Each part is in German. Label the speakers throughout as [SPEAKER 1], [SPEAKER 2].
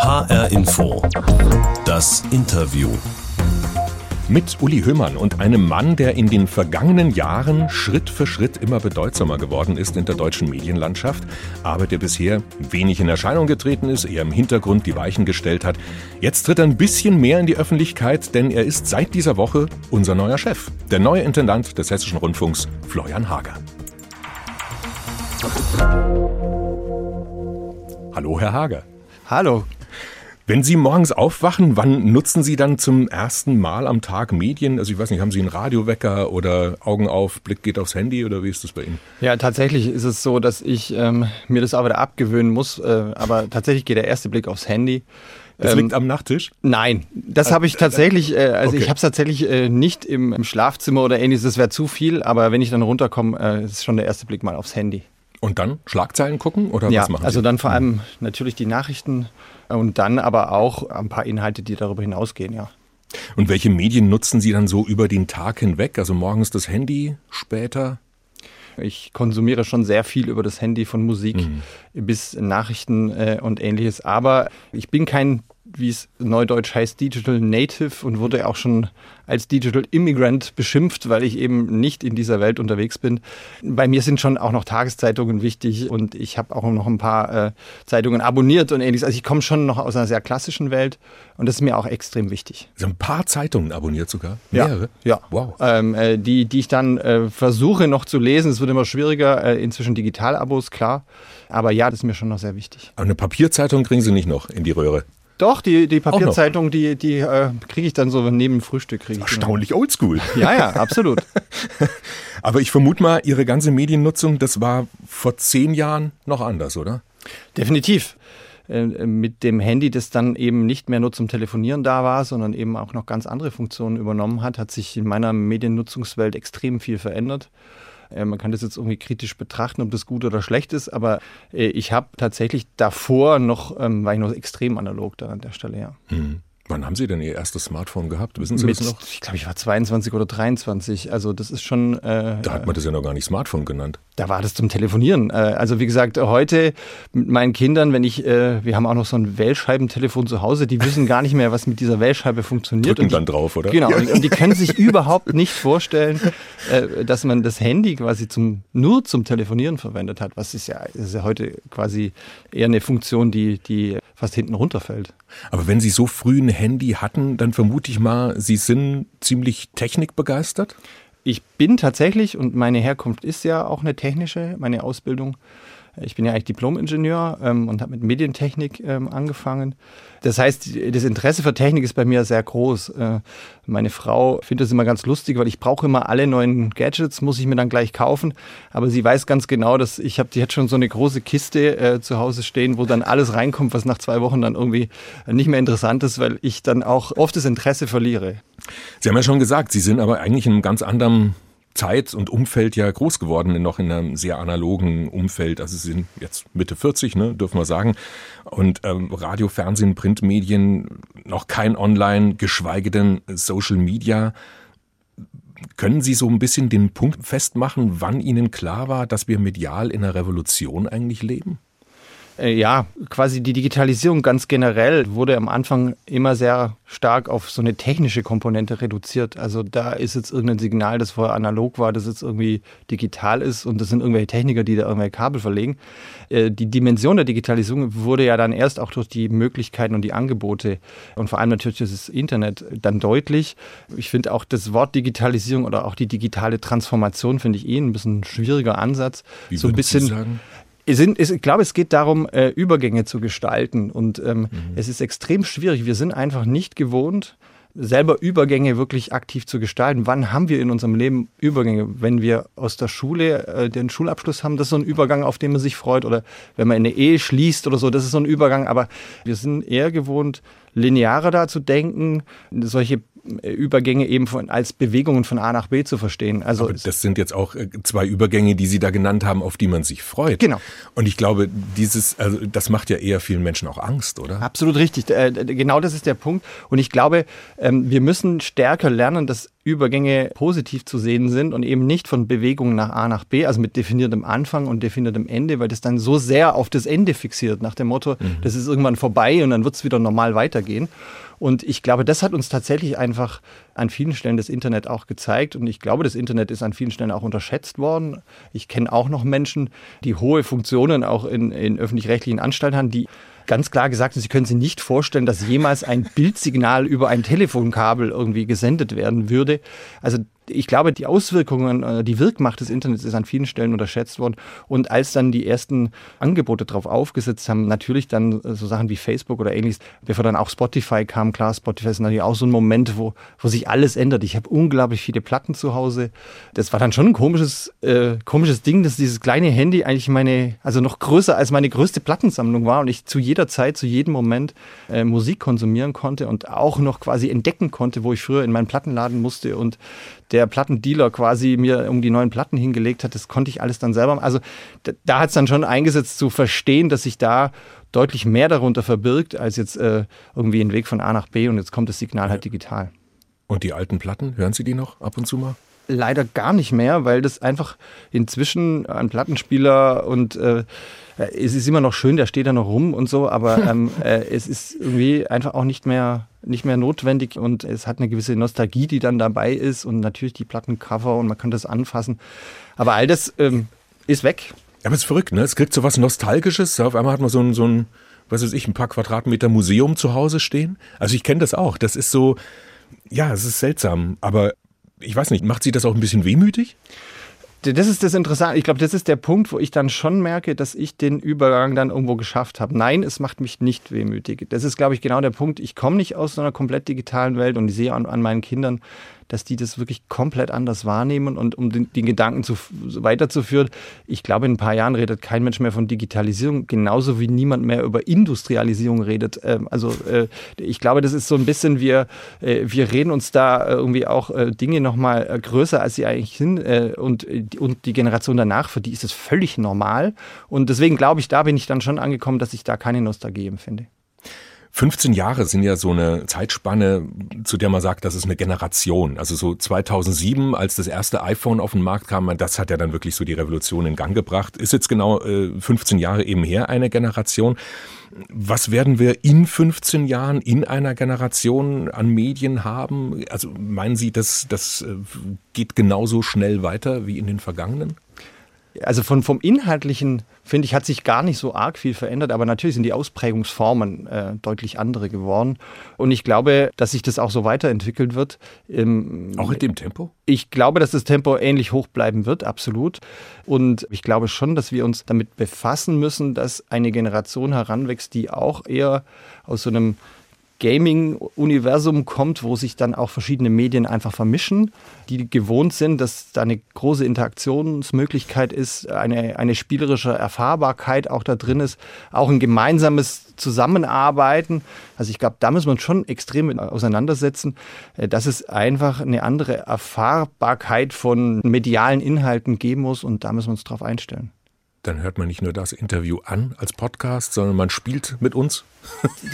[SPEAKER 1] HR Info. Das Interview.
[SPEAKER 2] Mit Uli Hümmern und einem Mann, der in den vergangenen Jahren Schritt für Schritt immer bedeutsamer geworden ist in der deutschen Medienlandschaft, aber der bisher wenig in Erscheinung getreten ist, eher im Hintergrund die Weichen gestellt hat. Jetzt tritt er ein bisschen mehr in die Öffentlichkeit, denn er ist seit dieser Woche unser neuer Chef, der neue Intendant des Hessischen Rundfunks, Florian Hager. Hallo, Herr Hager.
[SPEAKER 3] Hallo.
[SPEAKER 2] Wenn Sie morgens aufwachen, wann nutzen Sie dann zum ersten Mal am Tag Medien? Also ich weiß nicht, haben Sie einen Radiowecker oder Augen auf, Blick geht aufs Handy oder wie ist das bei Ihnen?
[SPEAKER 3] Ja, tatsächlich ist es so, dass ich ähm, mir das auch wieder abgewöhnen muss. Äh, aber tatsächlich geht der erste Blick aufs Handy.
[SPEAKER 2] Das ähm, liegt am Nachttisch?
[SPEAKER 3] Nein, das habe ich tatsächlich, äh, also okay. ich habe es tatsächlich äh, nicht im, im, Schlafzimmer oder ähnliches, das wäre zu viel, aber wenn ich dann runterkomme, äh, ist schon der erste Blick mal aufs Handy.
[SPEAKER 2] Und dann Schlagzeilen gucken oder
[SPEAKER 3] ja,
[SPEAKER 2] was machen Sie?
[SPEAKER 3] Also dann vor allem natürlich die Nachrichten und dann aber auch ein paar Inhalte, die darüber hinausgehen, ja.
[SPEAKER 2] Und welche Medien nutzen Sie dann so über den Tag hinweg? Also morgens das Handy, später?
[SPEAKER 3] Ich konsumiere schon sehr viel über das Handy von Musik mhm. Bis Nachrichten äh, und ähnliches. Aber ich bin kein wie es neudeutsch heißt, Digital Native und wurde auch schon als Digital Immigrant beschimpft, weil ich eben nicht in dieser Welt unterwegs bin. Bei mir sind schon auch noch Tageszeitungen wichtig und ich habe auch noch ein paar äh, Zeitungen abonniert und ähnliches. Also ich komme schon noch aus einer sehr klassischen Welt und das ist mir auch extrem wichtig.
[SPEAKER 2] Sie haben ein paar Zeitungen abonniert sogar?
[SPEAKER 3] Mehrere? Ja. ja. Wow. Ähm, äh, die, die ich dann äh, versuche noch zu lesen. Es wird immer schwieriger. Äh, inzwischen Digitalabos, klar. Aber ja, das ist mir schon noch sehr wichtig.
[SPEAKER 2] Aber eine Papierzeitung kriegen Sie nicht noch in die Röhre?
[SPEAKER 3] Doch, die, die Papierzeitung, die, die äh, kriege ich dann so neben dem Frühstück.
[SPEAKER 2] Ich Erstaunlich oldschool.
[SPEAKER 3] Ja, ja, absolut.
[SPEAKER 2] Aber ich vermute mal, Ihre ganze Mediennutzung, das war vor zehn Jahren noch anders, oder?
[SPEAKER 3] Definitiv. Äh, mit dem Handy, das dann eben nicht mehr nur zum Telefonieren da war, sondern eben auch noch ganz andere Funktionen übernommen hat, hat sich in meiner Mediennutzungswelt extrem viel verändert. Äh, man kann das jetzt irgendwie kritisch betrachten, ob das gut oder schlecht ist, aber äh, ich habe tatsächlich davor noch, ähm, war ich noch extrem analog da an der Stelle, ja.
[SPEAKER 2] Mhm. Wann haben Sie denn Ihr erstes Smartphone gehabt? Wissen Sie
[SPEAKER 3] Mit,
[SPEAKER 2] das noch?
[SPEAKER 3] Ich glaube, ich war 22 oder 23. Also das ist schon.
[SPEAKER 2] Äh, da hat man das ja noch gar nicht Smartphone genannt.
[SPEAKER 3] Da war das zum Telefonieren. Äh, also wie gesagt, heute mit meinen Kindern, wenn ich, äh, wir haben auch noch so ein Wählscheibentelefon zu Hause, die wissen gar nicht mehr, was mit dieser Wählscheibe funktioniert.
[SPEAKER 2] Drücken dann drauf, oder?
[SPEAKER 3] Genau. Und, und die können sich überhaupt nicht vorstellen, äh, dass man das Handy quasi zum, nur zum Telefonieren verwendet hat. Was ist ja, ist ja heute quasi eher eine Funktion, die, die fast hinten runterfällt.
[SPEAKER 2] Aber wenn Sie so früh ein Handy hatten, dann vermute ich mal, Sie sind ziemlich technikbegeistert?
[SPEAKER 3] Ich bin tatsächlich, und meine Herkunft ist ja auch eine technische, meine Ausbildung. Ich bin ja eigentlich Diplom-Ingenieur ähm, und habe mit Medientechnik ähm, angefangen. Das heißt, das Interesse für Technik ist bei mir sehr groß. Äh, meine Frau findet das immer ganz lustig, weil ich brauche immer alle neuen Gadgets, muss ich mir dann gleich kaufen. Aber sie weiß ganz genau, dass ich habe die schon so eine große Kiste äh, zu Hause stehen, wo dann alles reinkommt, was nach zwei Wochen dann irgendwie nicht mehr interessant ist, weil ich dann auch oft das Interesse verliere.
[SPEAKER 2] Sie haben ja schon gesagt, Sie sind aber eigentlich in einem ganz anderen Zeit und Umfeld ja groß geworden, noch in einem sehr analogen Umfeld. Also sie sind jetzt Mitte 40, ne, dürfen wir sagen. Und ähm, Radio, Fernsehen, Printmedien, noch kein Online, geschweige denn Social Media. Können Sie so ein bisschen den Punkt festmachen, wann Ihnen klar war, dass wir medial in einer Revolution eigentlich leben?
[SPEAKER 3] Äh, ja, quasi die Digitalisierung ganz generell wurde am Anfang immer sehr stark auf so eine technische Komponente reduziert. Also da ist jetzt irgendein Signal, das vorher analog war, das jetzt irgendwie digital ist und das sind irgendwelche Techniker, die da irgendwelche Kabel verlegen. Äh, die Dimension der Digitalisierung wurde ja dann erst auch durch die Möglichkeiten und die Angebote und vor allem natürlich das Internet dann deutlich. Ich finde auch das Wort Digitalisierung oder auch die digitale Transformation finde ich eh ein bisschen ein schwieriger Ansatz.
[SPEAKER 2] Wie so ein bisschen, Sie sagen?
[SPEAKER 3] Sind, ich glaube, es geht darum, äh, Übergänge zu gestalten. Und ähm, mhm. es ist extrem schwierig. Wir sind einfach nicht gewohnt, selber Übergänge wirklich aktiv zu gestalten. Wann haben wir in unserem Leben Übergänge? Wenn wir aus der Schule äh, den Schulabschluss haben, das ist so ein Übergang, auf den man sich freut. Oder wenn man eine Ehe schließt oder so, das ist so ein Übergang. Aber wir sind eher gewohnt, linearer da zu denken, solche Übergänge eben von, als Bewegungen von A nach B zu verstehen.
[SPEAKER 2] Also Aber das sind jetzt auch äh, zwei Übergänge, die Sie da genannt haben, auf die man sich freut.
[SPEAKER 3] Genau.
[SPEAKER 2] Und ich glaube, dieses, also das macht ja eher vielen Menschen auch Angst, oder?
[SPEAKER 3] Absolut richtig. Äh, genau das ist der Punkt. Und ich glaube, ähm, wir müssen stärker lernen, dass Übergänge positiv zu sehen sind und eben nicht von Bewegung nach A nach B, also mit definiertem Anfang und definiertem Ende, weil das dann so sehr auf das Ende fixiert, nach dem Motto, mhm. das ist irgendwann vorbei und dann wird es wieder normal weitergehen. Und ich glaube, das hat uns tatsächlich einfach an vielen Stellen das Internet auch gezeigt. Und ich glaube, das Internet ist an vielen Stellen auch unterschätzt worden. Ich kenne auch noch Menschen, die hohe Funktionen auch in, in öffentlich-rechtlichen Anstalten haben, die ganz klar gesagt sie können sich nicht vorstellen, dass jemals ein Bildsignal über ein Telefonkabel irgendwie gesendet werden würde. Also ich glaube, die Auswirkungen, äh, die Wirkmacht des Internets ist an vielen Stellen unterschätzt worden. Und als dann die ersten Angebote darauf aufgesetzt haben, natürlich dann äh, so Sachen wie Facebook oder ähnliches, bevor dann auch Spotify kam, klar, Spotify ist natürlich auch so ein Moment, wo, wo sich alles ändert. Ich habe unglaublich viele Platten zu Hause. Das war dann schon ein komisches, äh, komisches Ding, dass dieses kleine Handy eigentlich meine, also noch größer als meine größte Plattensammlung war und ich zu jeder Zeit, zu jedem Moment äh, Musik konsumieren konnte und auch noch quasi entdecken konnte, wo ich früher in meinen Plattenladen musste und der Plattendealer quasi mir um die neuen Platten hingelegt hat, das konnte ich alles dann selber. Also da, da hat es dann schon eingesetzt zu verstehen, dass sich da deutlich mehr darunter verbirgt, als jetzt äh, irgendwie ein Weg von A nach B und jetzt kommt das Signal halt digital.
[SPEAKER 2] Und die alten Platten, hören Sie die noch ab und zu mal?
[SPEAKER 3] Leider gar nicht mehr, weil das einfach inzwischen ein Plattenspieler und äh, es ist immer noch schön, der steht da noch rum und so, aber ähm, äh, es ist irgendwie einfach auch nicht mehr nicht mehr notwendig und es hat eine gewisse Nostalgie, die dann dabei ist und natürlich die Plattencover und man kann das anfassen. Aber all das ähm, ist weg.
[SPEAKER 2] Aber es ist verrückt, ne? Es kriegt so was Nostalgisches. Auf einmal hat man so ein, so ein, was weiß ich, ein paar Quadratmeter Museum zu Hause stehen. Also ich kenne das auch. Das ist so, ja, es ist seltsam. Aber ich weiß nicht, macht sie das auch ein bisschen wehmütig?
[SPEAKER 3] das ist das Interessante. Ich glaube, das ist der Punkt, wo ich dann schon merke, dass ich den Übergang dann irgendwo geschafft habe. Nein, es macht mich nicht wehmütig. Das ist, glaube ich, genau der Punkt. Ich komme nicht aus so einer komplett digitalen Welt und ich sehe an, an meinen Kindern, dass die das wirklich komplett anders wahrnehmen. Und um den, den Gedanken zu, weiterzuführen, ich glaube, in ein paar Jahren redet kein Mensch mehr von Digitalisierung, genauso wie niemand mehr über Industrialisierung redet. Ähm, also äh, ich glaube, das ist so ein bisschen, wir, äh, wir reden uns da irgendwie auch äh, Dinge nochmal größer, als sie eigentlich sind. und, und die Generation danach, für die ist es völlig normal. Und deswegen glaube ich, da bin ich dann schon angekommen, dass ich da keine Nostalgie empfinde.
[SPEAKER 2] 15 Jahre sind ja so eine Zeitspanne, zu der man sagt, das ist eine Generation. Also so 2007, als das erste iPhone auf den Markt kam, das hat ja dann wirklich so die Revolution in Gang gebracht. Ist jetzt genau 15 äh, Jahre eben her eine Generation. Was werden wir in 15 Jahren in einer Generation an Medien haben? Also meinen Sie, dass das äh, geht genauso schnell weiter wie in den vergangenen?
[SPEAKER 3] Also von, vom Inhaltlichen, finde ich, hat sich gar nicht so arg viel verändert, aber natürlich sind die Ausprägungsformen äh, deutlich andere geworden. Und ich glaube, dass sich das auch so weiterentwickeln wird.
[SPEAKER 2] Ähm, auch in dem Tempo?
[SPEAKER 3] Ich glaube, dass das Tempo ähnlich hoch bleiben wird, absolut. Und ich glaube schon, dass wir uns damit befassen müssen, dass eine Generation heranwächst, die auch eher aus so einem Gaming-Universum kommt, wo sich dann auch verschiedene Medien einfach vermischen, die gewohnt sind, dass da eine große Interaktionsmöglichkeit ist, eine, eine spielerische Erfahrbarkeit auch da drin ist, auch ein gemeinsames Zusammenarbeiten. Also ich glaube, da müssen wir uns schon extrem auseinandersetzen, äh, dass es einfach eine andere Erfahrbarkeit von medialen Inhalten geben muss und da müssen wir uns drauf einstellen
[SPEAKER 2] dann hört man nicht nur das Interview an als Podcast, sondern man spielt mit uns.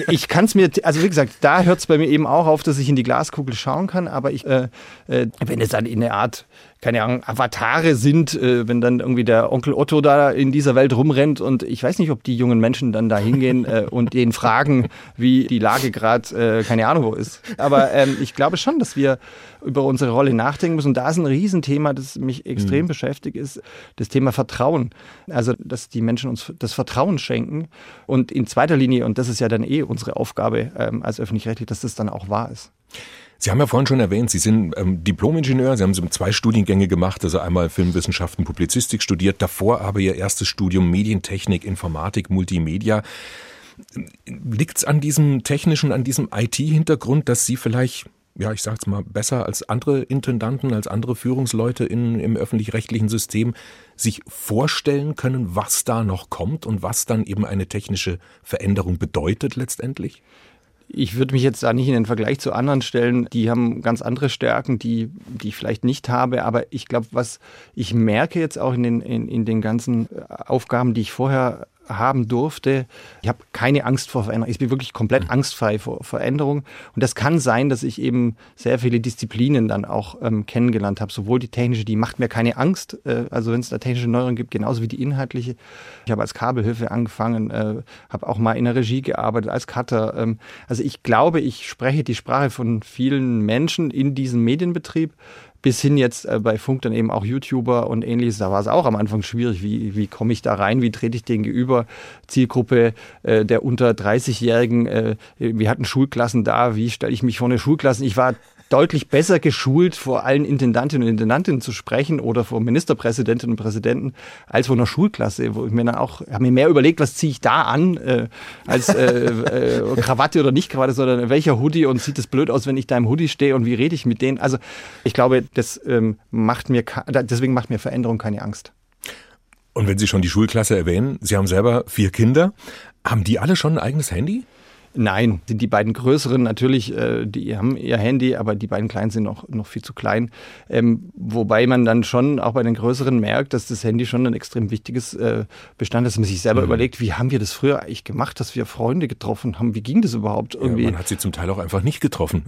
[SPEAKER 3] Ich kann es mir, also wie gesagt, da hört es bei mir eben auch auf, dass ich in die Glaskugel schauen kann, aber ich, äh, äh, wenn es dann in eine Art keine Ahnung, Avatare sind, äh, wenn dann irgendwie der Onkel Otto da in dieser Welt rumrennt und ich weiß nicht, ob die jungen Menschen dann da hingehen äh, und den fragen, wie die Lage gerade, äh, keine Ahnung wo ist. Aber ähm, ich glaube schon, dass wir über unsere Rolle nachdenken müssen. Und da ist ein Riesenthema, das mich extrem mhm. beschäftigt, ist das Thema Vertrauen. Also, dass die Menschen uns das Vertrauen schenken und in zweiter Linie, und das ist ja dann eh unsere Aufgabe ähm, als öffentlich-rechtlich, dass das dann auch wahr ist.
[SPEAKER 2] Sie haben ja vorhin schon erwähnt, Sie sind ähm, Diplomingenieur, Sie haben zwei Studiengänge gemacht, also einmal Filmwissenschaften, Publizistik studiert, davor aber Ihr erstes Studium Medientechnik, Informatik, Multimedia. Liegt es an diesem technischen, an diesem IT-Hintergrund, dass Sie vielleicht, ja, ich sag's mal, besser als andere Intendanten, als andere Führungsleute in, im öffentlich-rechtlichen System sich vorstellen können, was da noch kommt und was dann eben eine technische Veränderung bedeutet letztendlich?
[SPEAKER 3] Ich würde mich jetzt da nicht in den Vergleich zu anderen stellen. Die haben ganz andere Stärken, die, die ich vielleicht nicht habe. Aber ich glaube, was ich merke jetzt auch in den, in, in den ganzen Aufgaben, die ich vorher haben durfte. Ich habe keine Angst vor Veränderung. Ich bin wirklich komplett mhm. angstfrei vor Veränderung. Und das kann sein, dass ich eben sehr viele Disziplinen dann auch ähm, kennengelernt habe. Sowohl die technische, die macht mir keine Angst, äh, also wenn es da technische Neuerungen gibt, genauso wie die inhaltliche. Ich habe als Kabelhilfe angefangen, äh, habe auch mal in der Regie gearbeitet, als Cutter. Ähm, also ich glaube, ich spreche die Sprache von vielen Menschen in diesem Medienbetrieb bis hin jetzt äh, bei Funk dann eben auch YouTuber und ähnliches. Da war es auch am Anfang schwierig. Wie, wie komme ich da rein? Wie trete ich den gegenüber? Zielgruppe äh, der unter 30-Jährigen. Äh, wir hatten Schulklassen da. Wie stelle ich mich vor eine Schulklasse? Ich war deutlich besser geschult, vor allen Intendantinnen und Intendantinnen zu sprechen oder vor Ministerpräsidentinnen und Präsidenten als vor einer Schulklasse, wo ich mir dann auch, habe mir mehr überlegt, was ziehe ich da an, äh, als äh, äh, Krawatte oder nicht Krawatte, sondern welcher Hoodie und sieht es blöd aus, wenn ich da im Hoodie stehe und wie rede ich mit denen. Also ich glaube, das ähm, macht mir, deswegen macht mir Veränderung keine Angst.
[SPEAKER 2] Und wenn Sie schon die Schulklasse erwähnen, Sie haben selber vier Kinder. Haben die alle schon ein eigenes Handy?
[SPEAKER 3] Nein, sind die beiden größeren natürlich, äh, die haben ihr Handy, aber die beiden kleinen sind noch, noch viel zu klein. Ähm, wobei man dann schon auch bei den größeren merkt, dass das Handy schon ein extrem wichtiges äh, Bestand ist, dass man sich selber mhm. überlegt, wie haben wir das früher eigentlich gemacht, dass wir Freunde getroffen haben? Wie ging das überhaupt irgendwie?
[SPEAKER 2] Ja, man hat sie zum Teil auch einfach nicht getroffen.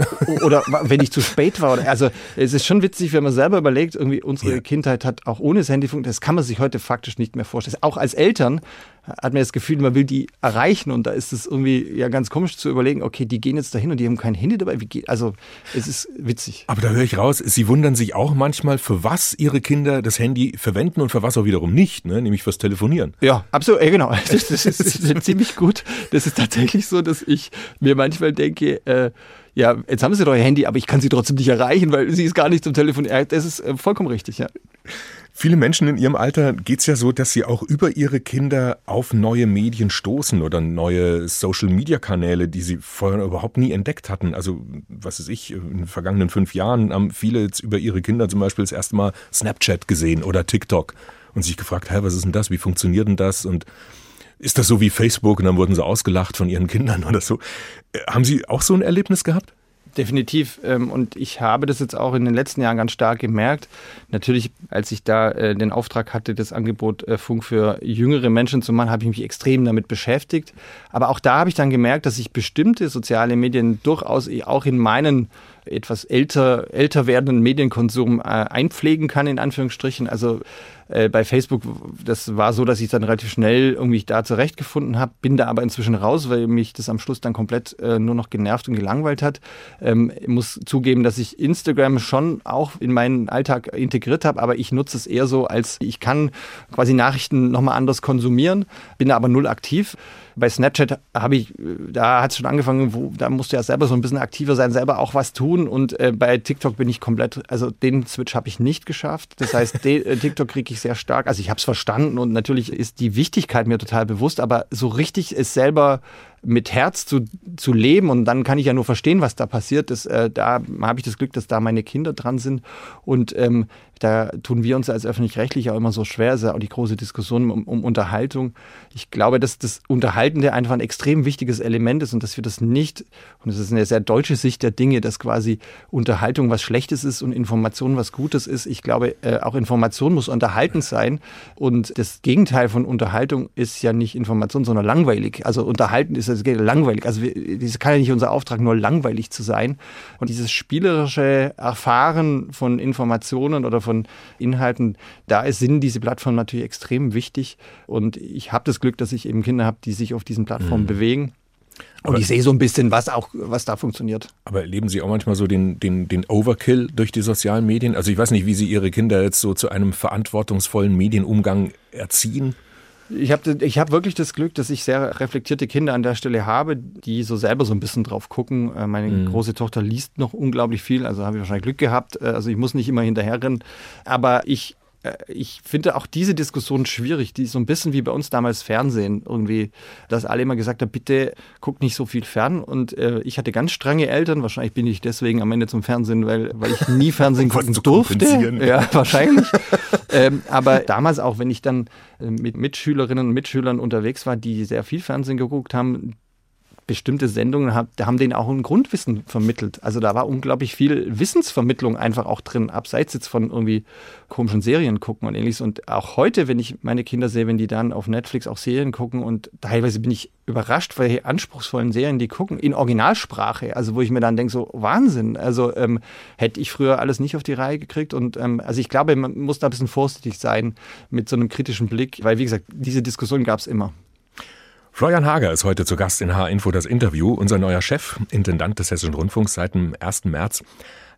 [SPEAKER 3] Oder wenn ich zu spät war. Also es ist schon witzig, wenn man selber überlegt, irgendwie unsere ja. Kindheit hat auch ohne das Handy funktioniert. Das kann man sich heute faktisch nicht mehr vorstellen. Auch als Eltern hat man das Gefühl, man will die erreichen und da ist es irgendwie ja ganz komisch zu überlegen, okay, die gehen jetzt dahin und die haben kein Handy dabei. Geht, also es ist witzig.
[SPEAKER 2] Aber da höre ich raus, Sie wundern sich auch manchmal, für was Ihre Kinder das Handy verwenden und für was auch wiederum nicht, ne? nämlich fürs Telefonieren.
[SPEAKER 3] Ja, absolut, ja, genau. Das, das, ist, das ist ziemlich gut. Das ist tatsächlich so, dass ich mir manchmal denke, äh, ja, jetzt haben Sie doch Ihr Handy, aber ich kann Sie trotzdem nicht erreichen, weil Sie ist gar nicht zum Telefonieren. Das ist äh, vollkommen richtig, ja.
[SPEAKER 2] Viele Menschen in ihrem Alter geht es ja so, dass sie auch über ihre Kinder auf neue Medien stoßen oder neue Social-Media-Kanäle, die sie vorher überhaupt nie entdeckt hatten. Also, was weiß ich, in den vergangenen fünf Jahren haben viele jetzt über ihre Kinder zum Beispiel das erste Mal Snapchat gesehen oder TikTok und sich gefragt, hey, was ist denn das? Wie funktioniert denn das? Und ist das so wie Facebook? Und dann wurden sie ausgelacht von ihren Kindern oder so. Äh, haben Sie auch so ein Erlebnis gehabt?
[SPEAKER 3] Definitiv. Ähm, und ich habe das jetzt auch in den letzten Jahren ganz stark gemerkt. Natürlich, als ich da äh, den Auftrag hatte, das Angebot äh, Funk für jüngere Menschen zu machen, habe ich mich extrem damit beschäftigt. Aber auch da habe ich dann gemerkt, dass ich bestimmte soziale Medien durchaus auch in meinen etwas älter, älter werdenden Medienkonsum äh, einpflegen kann, in Anführungsstrichen. Also äh, bei Facebook, das war so, dass ich dann relativ schnell irgendwie da zurechtgefunden habe, bin da aber inzwischen raus, weil mich das am Schluss dann komplett äh, nur noch genervt und gelangweilt hat. Ähm, ich muss zugeben, dass ich Instagram schon auch in meinen Alltag integriert habe, aber ich nutze es eher so, als ich kann quasi Nachrichten nochmal anders konsumieren, bin da aber null aktiv bei Snapchat habe ich, da hat es schon angefangen, wo, da musst du ja selber so ein bisschen aktiver sein, selber auch was tun. Und äh, bei TikTok bin ich komplett, also den Switch habe ich nicht geschafft. Das heißt, äh, TikTok kriege ich sehr stark. Also ich habe es verstanden und natürlich ist die Wichtigkeit mir total bewusst, aber so richtig es selber mit Herz zu, zu leben und dann kann ich ja nur verstehen, was da passiert ist. Äh, da habe ich das Glück, dass da meine Kinder dran sind und ähm, da tun wir uns als öffentlich-rechtlich auch immer so schwer. Es ist ja auch die große Diskussion um, um, Unterhaltung. Ich glaube, dass das Unterhaltende einfach ein extrem wichtiges Element ist und dass wir das nicht, und es ist eine sehr deutsche Sicht der Dinge, dass quasi Unterhaltung was Schlechtes ist und Information was Gutes ist. Ich glaube, äh, auch Information muss unterhaltend sein und das Gegenteil von Unterhaltung ist ja nicht Information, sondern langweilig. Also unterhalten ist das langweilig. Also es kann ja nicht unser Auftrag, nur langweilig zu sein. Und dieses spielerische Erfahren von Informationen oder von Inhalten, da sind diese Plattformen natürlich extrem wichtig. Und ich habe das Glück, dass ich eben Kinder habe, die sich auf diesen Plattformen mhm. bewegen. Und aber ich sehe so ein bisschen, was auch, was da funktioniert.
[SPEAKER 2] Aber erleben Sie auch manchmal so den, den, den Overkill durch die sozialen Medien? Also ich weiß nicht, wie Sie Ihre Kinder jetzt so zu einem verantwortungsvollen Medienumgang erziehen.
[SPEAKER 3] Ich habe ich hab wirklich das Glück, dass ich sehr reflektierte Kinder an der Stelle habe, die so selber so ein bisschen drauf gucken. Äh, meine mhm. große Tochter liest noch unglaublich viel, also habe ich wahrscheinlich Glück gehabt. Äh, also ich muss nicht immer hinterherrennen. Aber ich ich finde auch diese Diskussion schwierig, die ist so ein bisschen wie bei uns damals Fernsehen irgendwie, dass alle immer gesagt haben, bitte guck nicht so viel fern und äh, ich hatte ganz strenge Eltern, wahrscheinlich bin ich deswegen am Ende zum Fernsehen, weil, weil ich nie Fernsehen gucken durfte. Ja, wahrscheinlich. ähm, aber damals auch, wenn ich dann äh, mit Mitschülerinnen und Mitschülern unterwegs war, die sehr viel Fernsehen geguckt haben, bestimmte Sendungen haben, haben denen auch ein Grundwissen vermittelt. Also da war unglaublich viel Wissensvermittlung einfach auch drin, abseits jetzt von irgendwie komischen Serien gucken und ähnliches. Und auch heute, wenn ich meine Kinder sehe, wenn die dann auf Netflix auch Serien gucken und teilweise bin ich überrascht, welche anspruchsvollen Serien die gucken, in Originalsprache. Also wo ich mir dann denke, so Wahnsinn. Also ähm, hätte ich früher alles nicht auf die Reihe gekriegt. Und ähm, also ich glaube, man muss da ein bisschen vorsichtig sein mit so einem kritischen Blick, weil wie gesagt, diese Diskussion gab es immer.
[SPEAKER 2] Florian Hager ist heute zu Gast in H-Info das Interview, unser neuer Chef, Intendant des Hessischen Rundfunks seit dem 1. März.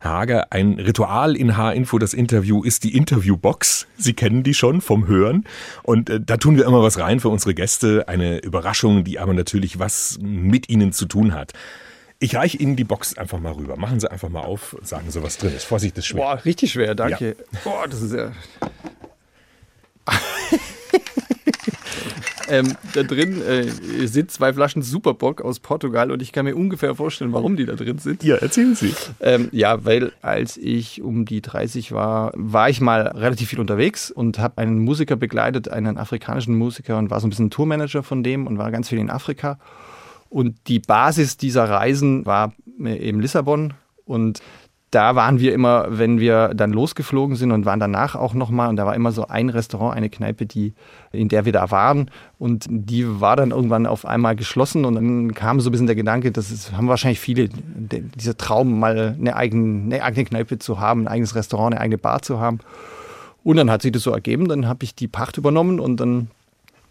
[SPEAKER 2] Herr Hager, ein Ritual in H-Info das Interview ist die Interviewbox. Sie kennen die schon vom Hören. Und äh, da tun wir immer was rein für unsere Gäste. Eine Überraschung, die aber natürlich was mit ihnen zu tun hat. Ich reiche Ihnen die Box einfach mal rüber. Machen Sie einfach mal auf, sagen Sie, was drin ist. Vorsicht, das ist schwer.
[SPEAKER 3] Boah, richtig schwer, danke. Ja. Boah, das ist ja. Ähm, da drin äh, sind zwei Flaschen Superbock aus Portugal und ich kann mir ungefähr vorstellen, warum die da drin sind.
[SPEAKER 2] Ja, erzählen Sie.
[SPEAKER 3] Ähm, ja, weil als ich um die 30 war, war ich mal relativ viel unterwegs und habe einen Musiker begleitet, einen afrikanischen Musiker und war so ein bisschen Tourmanager von dem und war ganz viel in Afrika. Und die Basis dieser Reisen war eben Lissabon. Und da waren wir immer, wenn wir dann losgeflogen sind und waren danach auch nochmal, und da war immer so ein Restaurant, eine Kneipe, die, in der wir da waren. Und die war dann irgendwann auf einmal geschlossen und dann kam so ein bisschen der Gedanke, das ist, haben wahrscheinlich viele, dieser Traum, mal eine eigene, eine eigene Kneipe zu haben, ein eigenes Restaurant, eine eigene Bar zu haben. Und dann hat sich das so ergeben, dann habe ich die Pacht übernommen und dann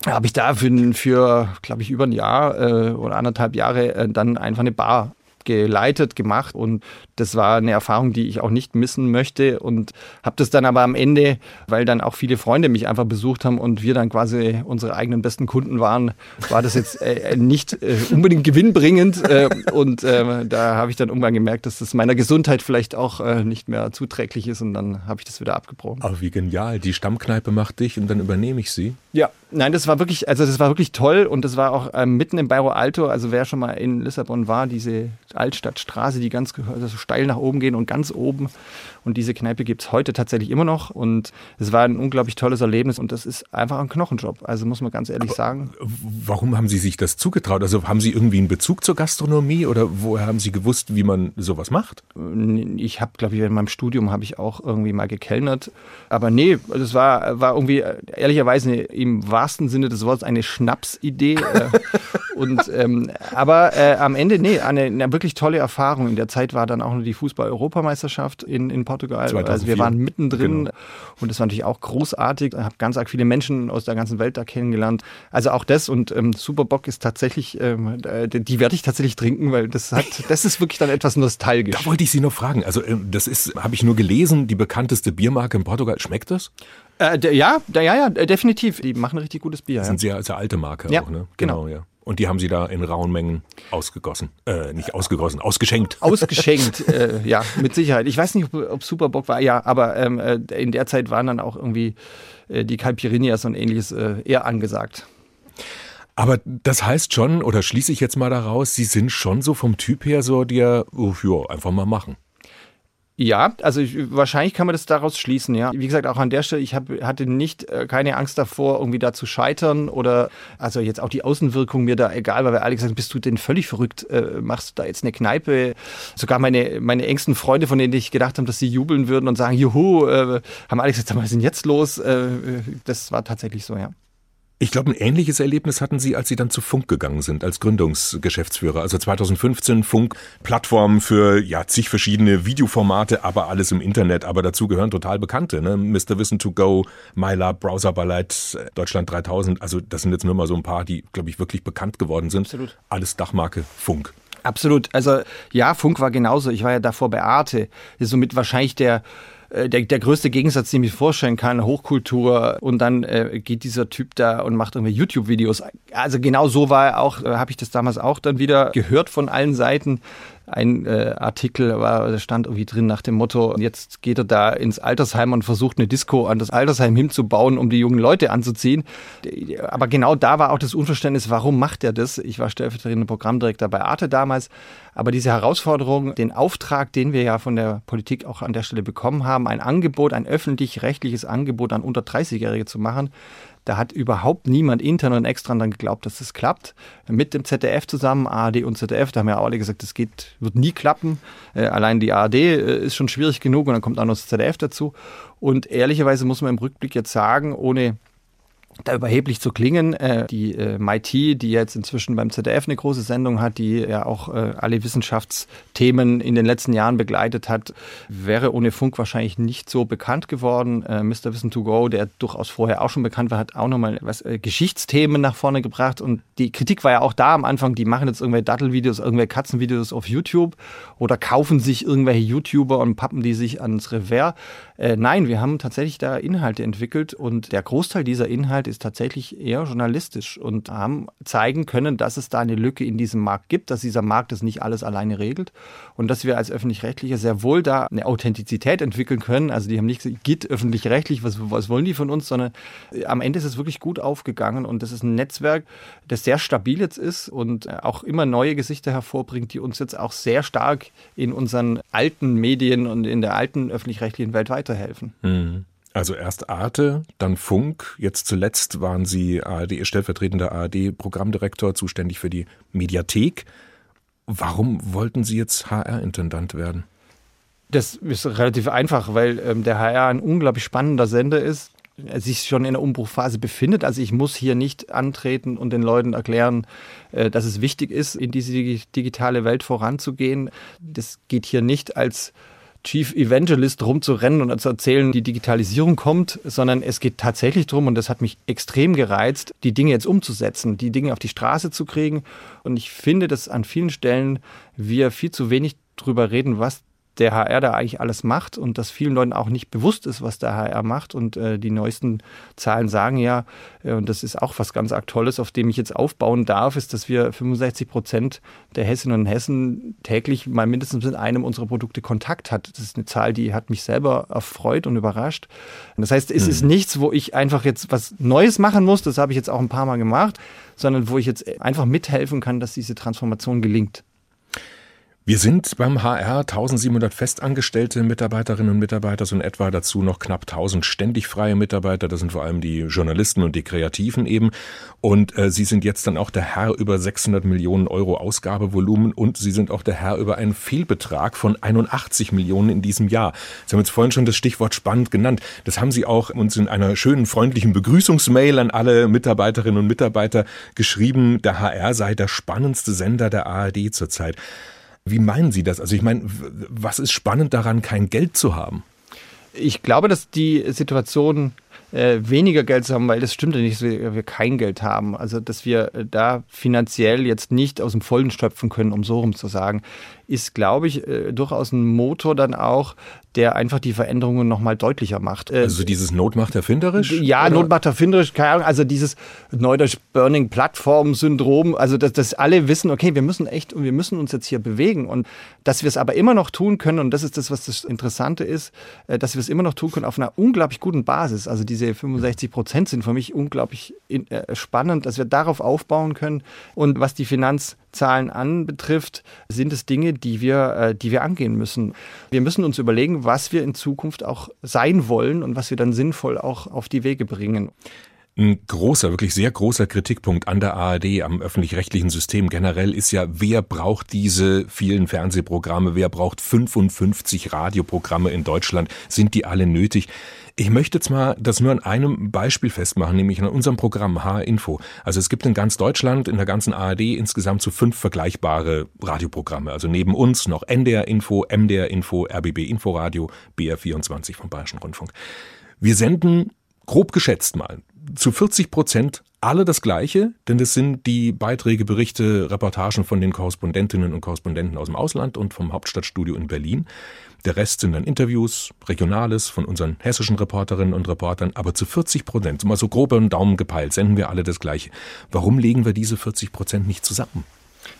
[SPEAKER 3] habe ich da für, für glaube ich, über ein Jahr äh, oder anderthalb Jahre äh, dann einfach eine Bar geleitet, gemacht. Und das war eine Erfahrung, die ich auch nicht missen möchte. Und habe das dann aber am Ende, weil dann auch viele Freunde mich einfach besucht haben und wir dann quasi unsere eigenen besten Kunden waren, war das jetzt äh, nicht äh, unbedingt gewinnbringend. Äh, und äh, da habe ich dann irgendwann gemerkt, dass das meiner Gesundheit vielleicht auch äh, nicht mehr zuträglich ist. Und dann habe ich das wieder abgebrochen.
[SPEAKER 2] Aber wie genial, die Stammkneipe macht dich und dann übernehme ich sie.
[SPEAKER 3] Ja, nein, das war wirklich, also das war wirklich toll und das war auch ähm, mitten im Bairro Alto, also wer schon mal in Lissabon war, diese Altstadtstraße, die ganz also steil nach oben gehen und ganz oben. Und diese Kneipe gibt es heute tatsächlich immer noch. Und es war ein unglaublich tolles Erlebnis und das ist einfach ein Knochenjob. Also muss man ganz ehrlich Aber sagen.
[SPEAKER 2] Warum haben Sie sich das zugetraut? Also haben Sie irgendwie einen Bezug zur Gastronomie oder woher haben Sie gewusst, wie man sowas macht?
[SPEAKER 3] Ich habe, glaube ich, in meinem Studium habe ich auch irgendwie mal gekellnert. Aber nee, das war, war irgendwie ehrlicherweise im wahrsten Sinne des Wortes eine Schnapsidee. Äh, und ähm, aber äh, am Ende, nee, eine, eine wirklich tolle Erfahrung. In der Zeit war dann auch noch die Fußball-Europameisterschaft in, in Portugal. 2004. Also wir waren mittendrin genau. und das war natürlich auch großartig. Ich habe ganz arg viele Menschen aus der ganzen Welt da kennengelernt. Also auch das und ähm, Superbock ist tatsächlich, ähm, die werde ich tatsächlich trinken, weil das hat, das ist wirklich dann etwas nostalgisch.
[SPEAKER 2] Da wollte ich Sie noch fragen. Also ähm, das ist, habe ich nur gelesen, die bekannteste Biermarke in Portugal. Schmeckt das?
[SPEAKER 3] Äh, ja, ja, ja, definitiv. Die machen richtig gutes Bier.
[SPEAKER 2] Das ist eine sehr, sehr alte Marke
[SPEAKER 3] ja,
[SPEAKER 2] auch, ne?
[SPEAKER 3] Genau, genau
[SPEAKER 2] ja. Und die haben sie da in rauen Mengen ausgegossen. Äh, nicht ausgegossen, ausgeschenkt.
[SPEAKER 3] Ausgeschenkt, äh, ja, mit Sicherheit. Ich weiß nicht, ob, ob Superbock war, ja, aber ähm, äh, in der Zeit waren dann auch irgendwie äh, die Calpirinias und ähnliches äh, eher angesagt.
[SPEAKER 2] Aber das heißt schon, oder schließe ich jetzt mal daraus, Sie sind schon so vom Typ her so der, oh, ja, einfach mal machen.
[SPEAKER 3] Ja, also ich, wahrscheinlich kann man das daraus schließen, ja. Wie gesagt, auch an der Stelle, ich hab, hatte nicht äh, keine Angst davor, irgendwie da zu scheitern oder also jetzt auch die Außenwirkung mir da egal, weil wir alle gesagt bist du denn völlig verrückt, äh, machst du da jetzt eine Kneipe? Sogar meine, meine engsten Freunde, von denen ich gedacht habe, dass sie jubeln würden und sagen, juhu, äh, haben alle gesagt, was ist denn jetzt los? Äh, das war tatsächlich so, ja.
[SPEAKER 2] Ich glaube, ein ähnliches Erlebnis hatten Sie, als Sie dann zu Funk gegangen sind, als Gründungsgeschäftsführer. Also 2015 Funk, Plattform für ja zig verschiedene Videoformate, aber alles im Internet. Aber dazu gehören total bekannte, ne? Mr. Wissen to Go, MyLab, Browser Ballett, Deutschland 3000. Also das sind jetzt nur mal so ein paar, die, glaube ich, wirklich bekannt geworden sind.
[SPEAKER 3] Absolut.
[SPEAKER 2] Alles Dachmarke Funk.
[SPEAKER 3] Absolut. Also ja, Funk war genauso. Ich war ja davor bei Arte. Das ist somit wahrscheinlich der äh, der, der größte Gegensatz, den ich mir vorstellen kann, Hochkultur und dann äh, geht dieser Typ da und macht irgendwie YouTube-Videos. Also genau so war er auch, äh, habe ich das damals auch dann wieder gehört von allen Seiten ein äh, Artikel war, da stand irgendwie drin nach dem Motto, jetzt geht er da ins Altersheim und versucht eine Disco an das Altersheim hinzubauen, um die jungen Leute anzuziehen. Aber genau da war auch das Unverständnis, warum macht er das? Ich war stellvertretender Programmdirektor bei Arte damals. Aber diese Herausforderung, den Auftrag, den wir ja von der Politik auch an der Stelle bekommen haben, ein Angebot, ein öffentlich-rechtliches Angebot an unter 30-Jährige zu machen, Da hat überhaupt niemand intern und extern dann geglaubt, dass das klappt. Mit dem ZDF zusammen, ARD und ZDF, da haben ja auch alle gesagt, das geht, wird nie klappen. Äh, allein die ARD äh, ist schon schwierig genug und dann kommt auch noch das ZDF dazu. Und ehrlicherweise muss man im Rückblick jetzt sagen, ohne da überheblich zu klingen. Äh, die äh, MIT, die jetzt inzwischen beim ZDF eine große Sendung hat, die ja auch äh, alle Wissenschaftsthemen in den letzten Jahren begleitet hat, wäre ohne Funk wahrscheinlich nicht so bekannt geworden. Äh, Mr. Wissen to Go, der durchaus vorher auch schon bekannt war, hat auch nochmal was äh, Geschichtsthemen nach vorne gebracht. Und die Kritik war ja auch da am Anfang, die machen jetzt irgendwelche Dattelvideos, irgendwelche Katzenvideos auf YouTube oder kaufen sich irgendwelche YouTuber und pappen die sich ans Revers. Äh, nein, wir haben tatsächlich da Inhalte entwickelt und der Großteil dieser Inhalte ist tatsächlich eher journalistisch und haben zeigen können, dass es da eine Lücke in diesem Markt gibt, dass dieser Markt das nicht alles alleine regelt und dass wir als Öffentlich-Rechtliche sehr wohl da eine Authentizität entwickeln können. Also die haben nicht gesagt, geht öffentlich-rechtlich, was, was wollen die von uns, sondern äh, am Ende ist es wirklich gut aufgegangen und das ist ein Netzwerk, das sehr stabil jetzt ist und äh, auch immer neue Gesichter hervorbringt, die uns jetzt auch sehr stark in unseren alten Medien und in der alten öffentlich-rechtlichen Welt weiter weiterhelfen.
[SPEAKER 2] Mhm. Also erst Arte, dann Funk, jetzt zuletzt waren Sie ARD, stellvertretender ARD-Programmdirektor, zuständig für die Mediathek. Warum wollten Sie jetzt HR-Intendant werden?
[SPEAKER 3] Das ist relativ einfach, weil ähm, der HR ein unglaublich spannender Sender ist, sich schon in der Umbruchphase befindet. Also ich muss hier nicht antreten und den Leuten erklären, äh, dass es wichtig ist, in diese digitale Welt voranzugehen. Das geht hier nicht als Chief Evangelist rumzurennen und zu erzählen, die Digitalisierung kommt, sondern es geht tatsächlich darum, und das hat mich extrem gereizt, die Dinge jetzt umzusetzen, die Dinge auf die Straße zu kriegen. Und ich finde, dass an vielen Stellen wir viel zu wenig drüber reden, was der HR da eigentlich alles macht und dass vielen Leuten auch nicht bewusst ist, was der HR macht. Und äh, die neuesten Zahlen sagen ja, äh, und das ist auch was ganz Aktuelles, auf dem ich jetzt aufbauen darf, ist, dass wir 65 Prozent der Hessinnen und Hessen täglich mal mindestens mit einem unserer Produkte Kontakt hat. Das ist eine Zahl, die hat mich selber erfreut und überrascht. Das heißt, es mhm. ist nichts, wo ich einfach jetzt was Neues machen muss, das habe ich jetzt auch ein paar Mal gemacht, sondern wo ich jetzt einfach mithelfen kann, dass diese Transformation gelingt.
[SPEAKER 2] Wir sind beim HR 1700 festangestellte Mitarbeiterinnen und Mitarbeiter, so in etwa dazu noch knapp 1000 ständig freie Mitarbeiter. Das sind vor allem die Journalisten und die Kreativen eben. Und äh, Sie sind jetzt dann auch der Herr über 600 Millionen Euro Ausgabevolumen und Sie sind auch der Herr über einen Fehlbetrag von 81 Millionen in diesem Jahr. Sie haben jetzt vorhin schon das Stichwort spannend genannt. Das haben Sie auch uns in einer schönen, freundlichen Begrüßungsmail an alle Mitarbeiterinnen und Mitarbeiter geschrieben. Der HR sei der spannendste Sender der ARD zurzeit. Wie meinen Sie das? Also ich meine, was ist spannend daran, kein Geld zu haben?
[SPEAKER 3] Ich glaube, dass die Situation äh, weniger Geld zu haben, weil das stimmt ja nicht, dass wir, kein Geld haben. Also, dass wir äh, da finanziell jetzt nicht aus dem Vollen stöpfen können, um so rum zu sagen, ist, glaube ich, äh, durchaus ein Motor dann auch, der einfach die Veränderungen nochmal deutlicher macht.
[SPEAKER 2] Äh, also dieses Not macht erfinderisch?
[SPEAKER 3] Ja, oder? Not macht erfinderisch, keine Ahnung, also dieses Neudeutsch Burning Plattform Syndrom, also dass, dass alle wissen, okay, wir müssen echt und wir müssen uns jetzt hier bewegen und dass wir es aber immer noch tun können und das ist das, was das Interessante ist, äh, dass wir es immer noch tun können auf einer unglaublich guten Basis. Also diese 65 Prozent sind für mich unglaublich spannend, dass wir darauf aufbauen können und was die Finanzzahlen anbetrifft, sind es Dinge, die wir, die wir angehen müssen. Wir müssen uns überlegen, was wir in Zukunft auch sein wollen und was wir dann sinnvoll auch auf die Wege bringen.
[SPEAKER 2] Ein großer, wirklich sehr großer Kritikpunkt an der ARD, am öffentlich-rechtlichen System generell ist ja, wer braucht diese vielen Fernsehprogramme, wer braucht 55 Radioprogramme in Deutschland, sind die alle nötig? Ich möchte jetzt mal das nur an einem Beispiel festmachen, nämlich an unserem Programm H-Info. Also es gibt in ganz Deutschland, in der ganzen ARD insgesamt so fünf vergleichbare Radioprogramme. Also neben uns noch NDR Info, MDR Info, RBB Inforadio, BR24 vom Bayerischen Rundfunk. Wir senden grob geschätzt mal zu 40 Prozent alle das Gleiche, denn das sind die Beiträge, Berichte, Reportagen von den Korrespondentinnen und Korrespondenten aus dem Ausland und vom Hauptstadtstudio in Berlin. Der Rest sind dann Interviews, Regionales von unseren hessischen Reporterinnen und Reportern, aber zu 40 Prozent, mal so grob einen Daumen gepeilt, senden wir alle das Gleiche. Warum legen wir diese 40 Prozent nicht zusammen?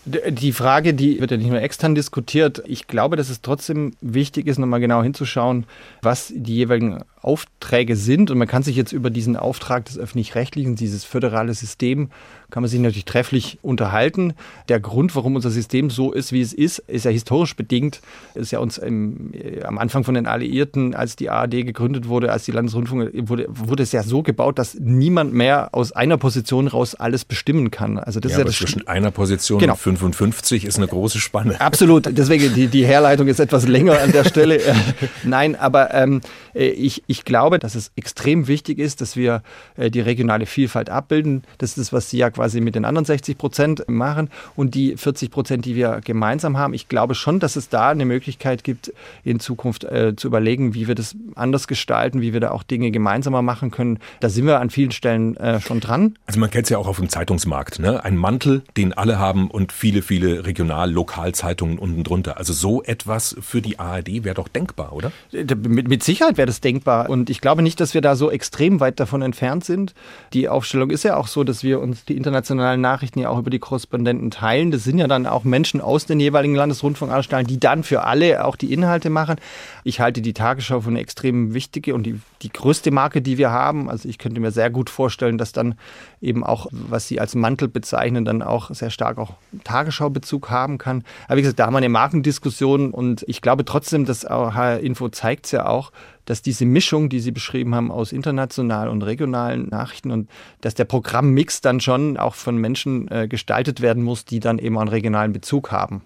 [SPEAKER 3] Die Frage, die wird ja nicht nur extern diskutiert. Ich glaube, dass es trotzdem wichtig ist, nochmal genau hinzuschauen, was die jeweiligen Aufträge sind. Und man kann sich jetzt über diesen Auftrag des öffentlich-rechtlichen, dieses föderale System, kann man sich natürlich trefflich unterhalten. Der Grund, warum unser System so ist, wie es ist, ist ja historisch bedingt. Ist ja uns im, äh, am Anfang von den Alliierten, als die ARD gegründet wurde, als die Landesrundfunk, wurde, wurde es ja so gebaut, dass niemand mehr aus einer Position raus alles bestimmen kann.
[SPEAKER 2] Also das ja, ist ja das zwischen einer Position genau. und 55 ist eine große Spanne.
[SPEAKER 3] Absolut. Deswegen die, die Herleitung ist etwas länger an der Stelle. Nein, aber ähm, äh, ich, ich glaube, dass es extrem wichtig ist, dass wir äh, die regionale Vielfalt abbilden. Das ist das, was Sie ja quasi mit den anderen 60 Prozent machen und die 40 Prozent, die wir gemeinsam haben. Ich glaube schon, dass es da eine Möglichkeit gibt, in Zukunft äh, zu überlegen, wie wir das anders gestalten, wie wir da auch Dinge gemeinsamer machen können. Da sind wir an vielen Stellen äh, schon dran.
[SPEAKER 2] Also man kennt es ja auch auf dem Zeitungsmarkt. Ne? Ein Mantel, den alle haben und viele, viele Regional-, Lokalzeitungen unten drunter. Also so etwas für die ARD wäre doch denkbar, oder?
[SPEAKER 3] Mit, mit Sicherheit wäre das denkbar. Und ich glaube nicht, dass wir da so extrem weit davon entfernt sind. Die Aufstellung ist ja auch so, dass wir uns die internationalen Nachrichten ja auch über die Korrespondenten teilen. Das sind ja dann auch Menschen aus den jeweiligen Landesrundfunkanstalten, die dann für alle auch die Inhalte machen. Ich halte die Tagesschau für eine extrem wichtige und die, die größte Marke, die wir haben. Also ich könnte mir sehr gut vorstellen, dass dann eben auch, was Sie als Mantel bezeichnen, dann auch sehr stark auch Tagesschaubezug haben kann. Aber wie gesagt, da haben wir eine Markendiskussion und ich glaube trotzdem, dass HR Info zeigt es ja auch, dass diese Mischung, die Sie beschrieben haben, aus internationalen und regionalen Nachrichten und dass der Programmmix dann schon auch von Menschen äh, gestaltet werden muss, die dann eben einen regionalen Bezug haben.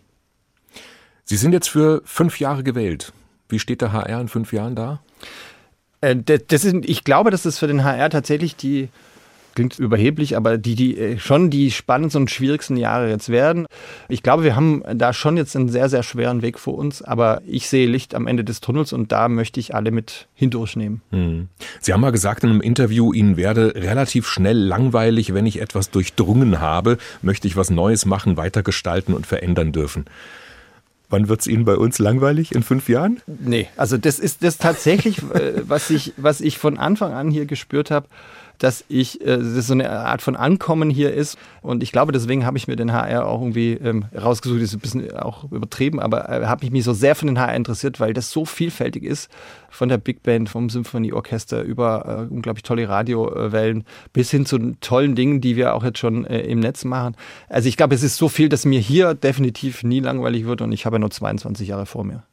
[SPEAKER 2] Sie sind jetzt für fünf Jahre gewählt. Wie steht der HR in fünf Jahren da?
[SPEAKER 3] Äh, das ist, ich glaube, dass es für den HR tatsächlich die klingt überheblich, aber die, die äh, schon die spannendsten und schwierigsten Jahre jetzt werden. Ich glaube, wir haben da schon jetzt einen sehr, sehr schweren Weg vor uns, aber ich sehe Licht am Ende des Tunnels und da möchte ich alle mit hindurchnehmen.
[SPEAKER 2] Hm. Sie haben mal gesagt in einem Interview, Ihnen werde relativ schnell langweilig, wenn ich etwas durchdrungen habe, möchte ich was Neues machen, weitergestalten und verändern dürfen. Wann wird es Ihnen bei uns langweilig? In fünf Jahren?
[SPEAKER 3] Nee, also das ist das tatsächlich, äh, was ich, was ich von Anfang an hier gespürt habe dass ich, äh, das so eine Art von Ankommen hier ist. Und ich glaube, deswegen habe ich mir den HR auch irgendwie ähm, rausgesucht. Ist ein bisschen auch übertrieben, aber äh, habe ich mich so sehr für den HR interessiert, weil das so vielfältig ist. Von der Big Band, vom Symphonieorchester über äh, unglaublich tolle Radiowellen bis hin zu tollen Dingen, die wir auch jetzt schon äh, im Netz machen. Also ich glaube, es ist so viel, dass mir hier definitiv nie langweilig wird und ich habe ja nur 22 Jahre vor mir.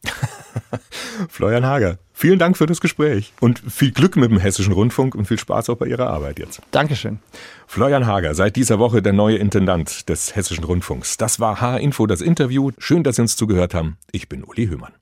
[SPEAKER 2] Florian Hager, vielen Dank für das Gespräch und viel Glück mit dem Hessischen Rundfunk und viel Spaß auch bei Ihrer Arbeit jetzt.
[SPEAKER 3] Dankeschön.
[SPEAKER 2] Florian Hager, seit dieser Woche der neue Intendant des Hessischen Rundfunks. Das war H-Info, das Interview. Schön, dass Sie uns zugehört haben. Ich bin Uli Höhmann.